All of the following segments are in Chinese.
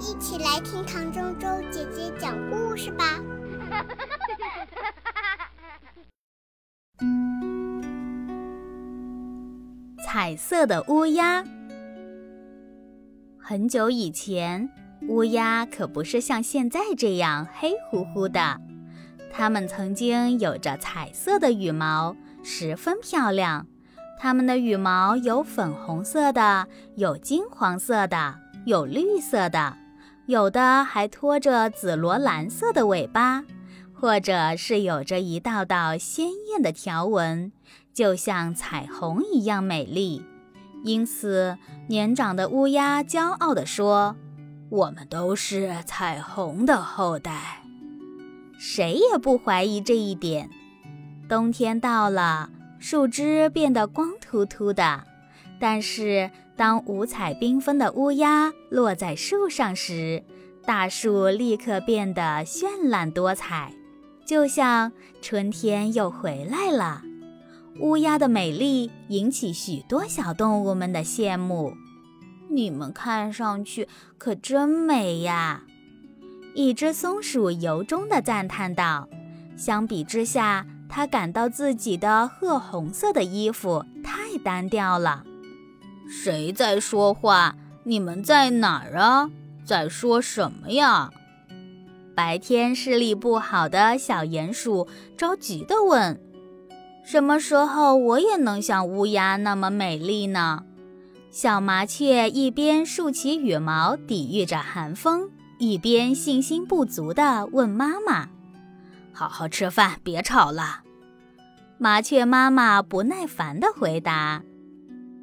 一起来听唐周周姐姐讲故事吧。彩色的乌鸦。很久以前，乌鸦可不是像现在这样黑乎乎的，它们曾经有着彩色的羽毛，十分漂亮。它们的羽毛有粉红色的，有金黄色的，有绿色的，有的还拖着紫罗兰色的尾巴，或者是有着一道道鲜艳的条纹，就像彩虹一样美丽。因此，年长的乌鸦骄傲地说：“我们都是彩虹的后代。”谁也不怀疑这一点。冬天到了。树枝变得光秃秃的，但是当五彩缤纷的乌鸦落在树上时，大树立刻变得绚烂多彩，就像春天又回来了。乌鸦的美丽引起许多小动物们的羡慕。你们看上去可真美呀！一只松鼠由衷地赞叹道：“相比之下。”它感到自己的褐红色的衣服太单调了。谁在说话？你们在哪儿啊？在说什么呀？白天视力不好的小鼹鼠着急地问：“什么时候我也能像乌鸦那么美丽呢？”小麻雀一边竖起羽毛抵御着寒风，一边信心不足地问妈妈。好好吃饭，别吵了。麻雀妈妈不耐烦地回答：“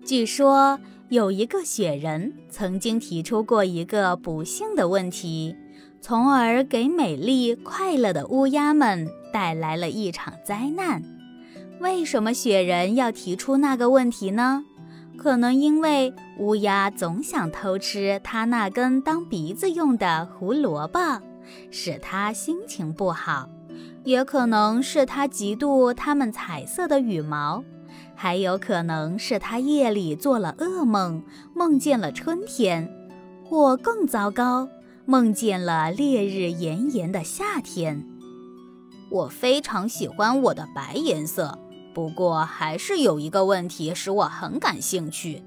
据说有一个雪人曾经提出过一个不幸的问题，从而给美丽快乐的乌鸦们带来了一场灾难。为什么雪人要提出那个问题呢？可能因为乌鸦总想偷吃他那根当鼻子用的胡萝卜，使他心情不好。”也可能是他嫉妒它们彩色的羽毛，还有可能是他夜里做了噩梦，梦见了春天，或更糟糕，梦见了烈日炎炎的夏天。我非常喜欢我的白颜色，不过还是有一个问题使我很感兴趣。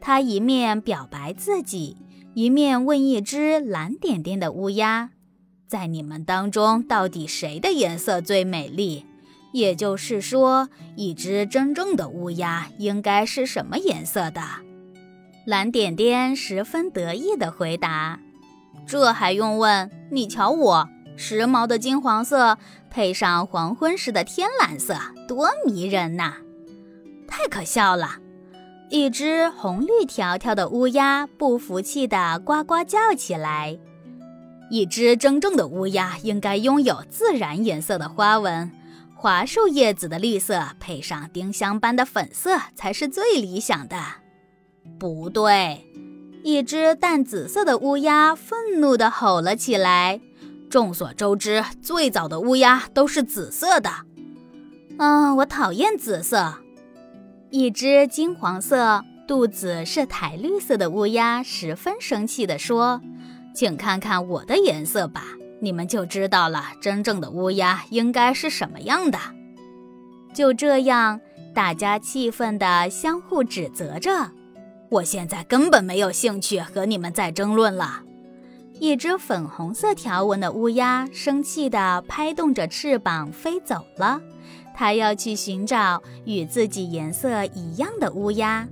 他一面表白自己，一面问一只蓝点点的乌鸦。在你们当中，到底谁的颜色最美丽？也就是说，一只真正的乌鸦应该是什么颜色的？蓝点点十分得意地回答：“这还用问？你瞧我，时髦的金黄色配上黄昏时的天蓝色，多迷人呐！”太可笑了！一只红绿条条的乌鸦不服气地呱呱叫起来。一只真正的乌鸦应该拥有自然颜色的花纹，桦树叶子的绿色配上丁香般的粉色才是最理想的。不对，一只淡紫色的乌鸦愤怒地吼了起来。众所周知，最早的乌鸦都是紫色的。嗯，我讨厌紫色。一只金黄色、肚子是苔绿色的乌鸦十分生气地说。请看看我的颜色吧，你们就知道了，真正的乌鸦应该是什么样的。就这样，大家气愤地相互指责着。我现在根本没有兴趣和你们再争论了。一只粉红色条纹的乌鸦生气地拍动着翅膀飞走了，它要去寻找与自己颜色一样的乌鸦。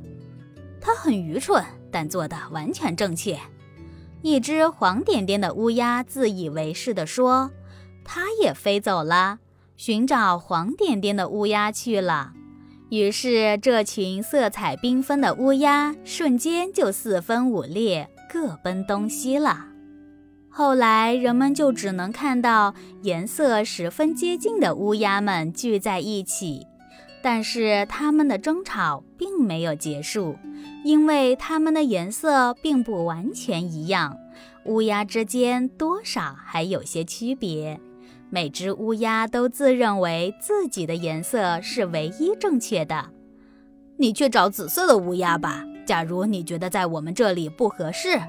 它很愚蠢，但做的完全正确。一只黄点点的乌鸦自以为是地说：“它也飞走了，寻找黄点点的乌鸦去了。”于是，这群色彩缤纷的乌鸦瞬间就四分五裂，各奔东西了。后来，人们就只能看到颜色十分接近的乌鸦们聚在一起。但是它们的争吵并没有结束，因为它们的颜色并不完全一样，乌鸦之间多少还有些区别。每只乌鸦都自认为自己的颜色是唯一正确的。你去找紫色的乌鸦吧，假如你觉得在我们这里不合适。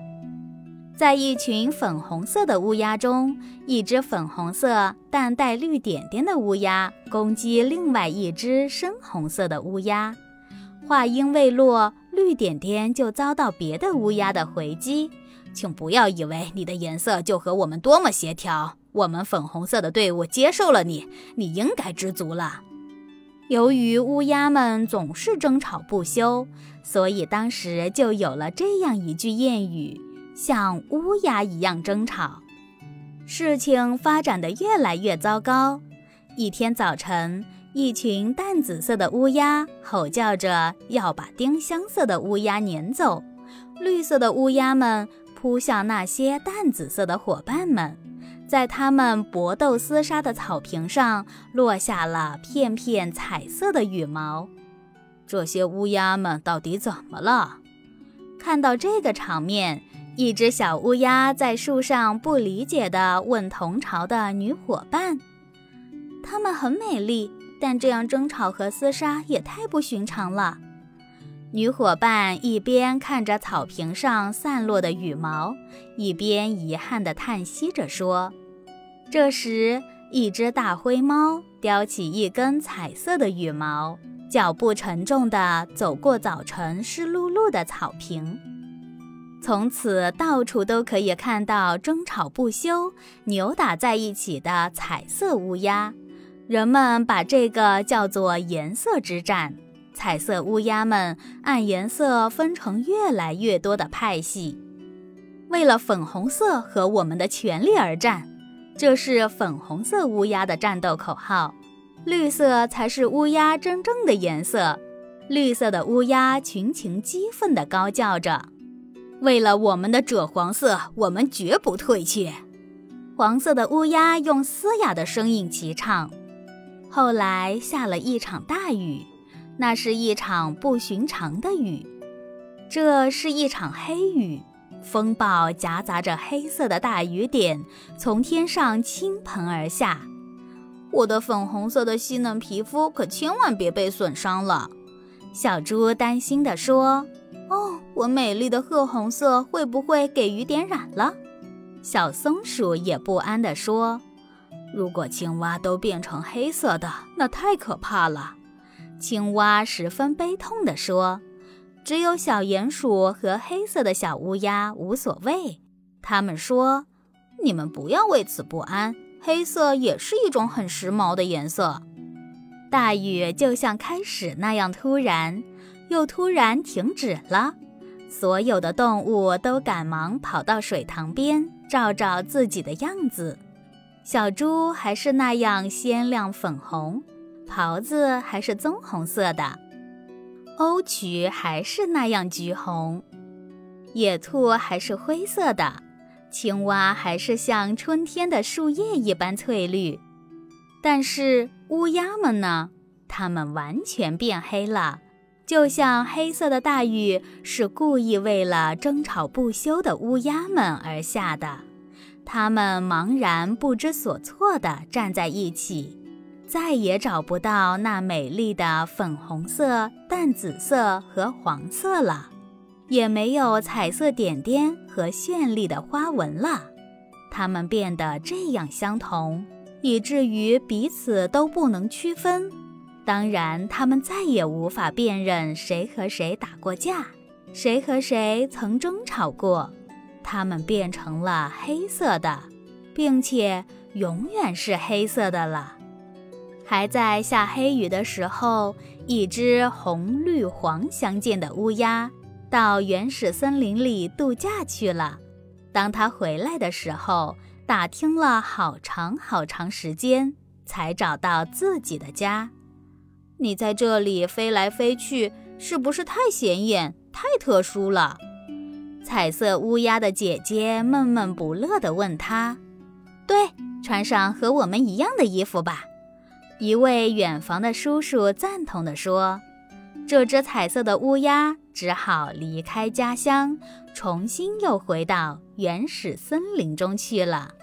在一群粉红色的乌鸦中，一只粉红色但带绿点点的乌鸦攻击另外一只深红色的乌鸦。话音未落，绿点点就遭到别的乌鸦的回击。请不要以为你的颜色就和我们多么协调。我们粉红色的队伍接受了你，你应该知足了。由于乌鸦们总是争吵不休，所以当时就有了这样一句谚语。像乌鸦一样争吵，事情发展的越来越糟糕。一天早晨，一群淡紫色的乌鸦吼叫着要把丁香色的乌鸦撵走。绿色的乌鸦们扑向那些淡紫色的伙伴们，在他们搏斗厮杀的草坪上落下了片片彩色的羽毛。这些乌鸦们到底怎么了？看到这个场面。一只小乌鸦在树上不理解地问同巢的女伙伴：“她们很美丽，但这样争吵和厮杀也太不寻常了。”女伙伴一边看着草坪上散落的羽毛，一边遗憾地叹息着说：“这时，一只大灰猫叼起一根彩色的羽毛，脚步沉重地走过早晨湿漉漉的草坪。”从此，到处都可以看到争吵不休、扭打在一起的彩色乌鸦。人们把这个叫做“颜色之战”。彩色乌鸦们按颜色分成越来越多的派系，为了粉红色和我们的权利而战。这是粉红色乌鸦的战斗口号。绿色才是乌鸦真正的颜色。绿色的乌鸦群情激愤地高叫着。为了我们的赭黄色，我们绝不退却。黄色的乌鸦用嘶哑的声音齐唱。后来下了一场大雨，那是一场不寻常的雨，这是一场黑雨。风暴夹杂着黑色的大雨点从天上倾盆而下。我的粉红色的细嫩皮肤可千万别被损伤了，小猪担心地说。哦，我美丽的褐红色会不会给雨点染了？小松鼠也不安地说：“如果青蛙都变成黑色的，那太可怕了。”青蛙十分悲痛地说：“只有小鼹鼠和黑色的小乌鸦无所谓。”他们说：“你们不要为此不安，黑色也是一种很时髦的颜色。”大雨就像开始那样突然。又突然停止了，所有的动物都赶忙跑到水塘边照照自己的样子。小猪还是那样鲜亮粉红，袍子还是棕红色的，欧曲还是那样橘红，野兔还是灰色的，青蛙还是像春天的树叶一般翠绿。但是乌鸦们呢？它们完全变黑了。就像黑色的大雨是故意为了争吵不休的乌鸦们而下的，它们茫然不知所措地站在一起，再也找不到那美丽的粉红色、淡紫色和黄色了，也没有彩色点点和绚丽的花纹了，它们变得这样相同，以至于彼此都不能区分。当然，他们再也无法辨认谁和谁打过架，谁和谁曾争吵过。他们变成了黑色的，并且永远是黑色的了。还在下黑雨的时候，一只红绿黄相间的乌鸦到原始森林里度假去了。当它回来的时候，打听了好长好长时间，才找到自己的家。你在这里飞来飞去，是不是太显眼、太特殊了？彩色乌鸦的姐姐闷闷不乐地问他：“对，穿上和我们一样的衣服吧。”一位远房的叔叔赞同地说：“这只彩色的乌鸦只好离开家乡，重新又回到原始森林中去了。”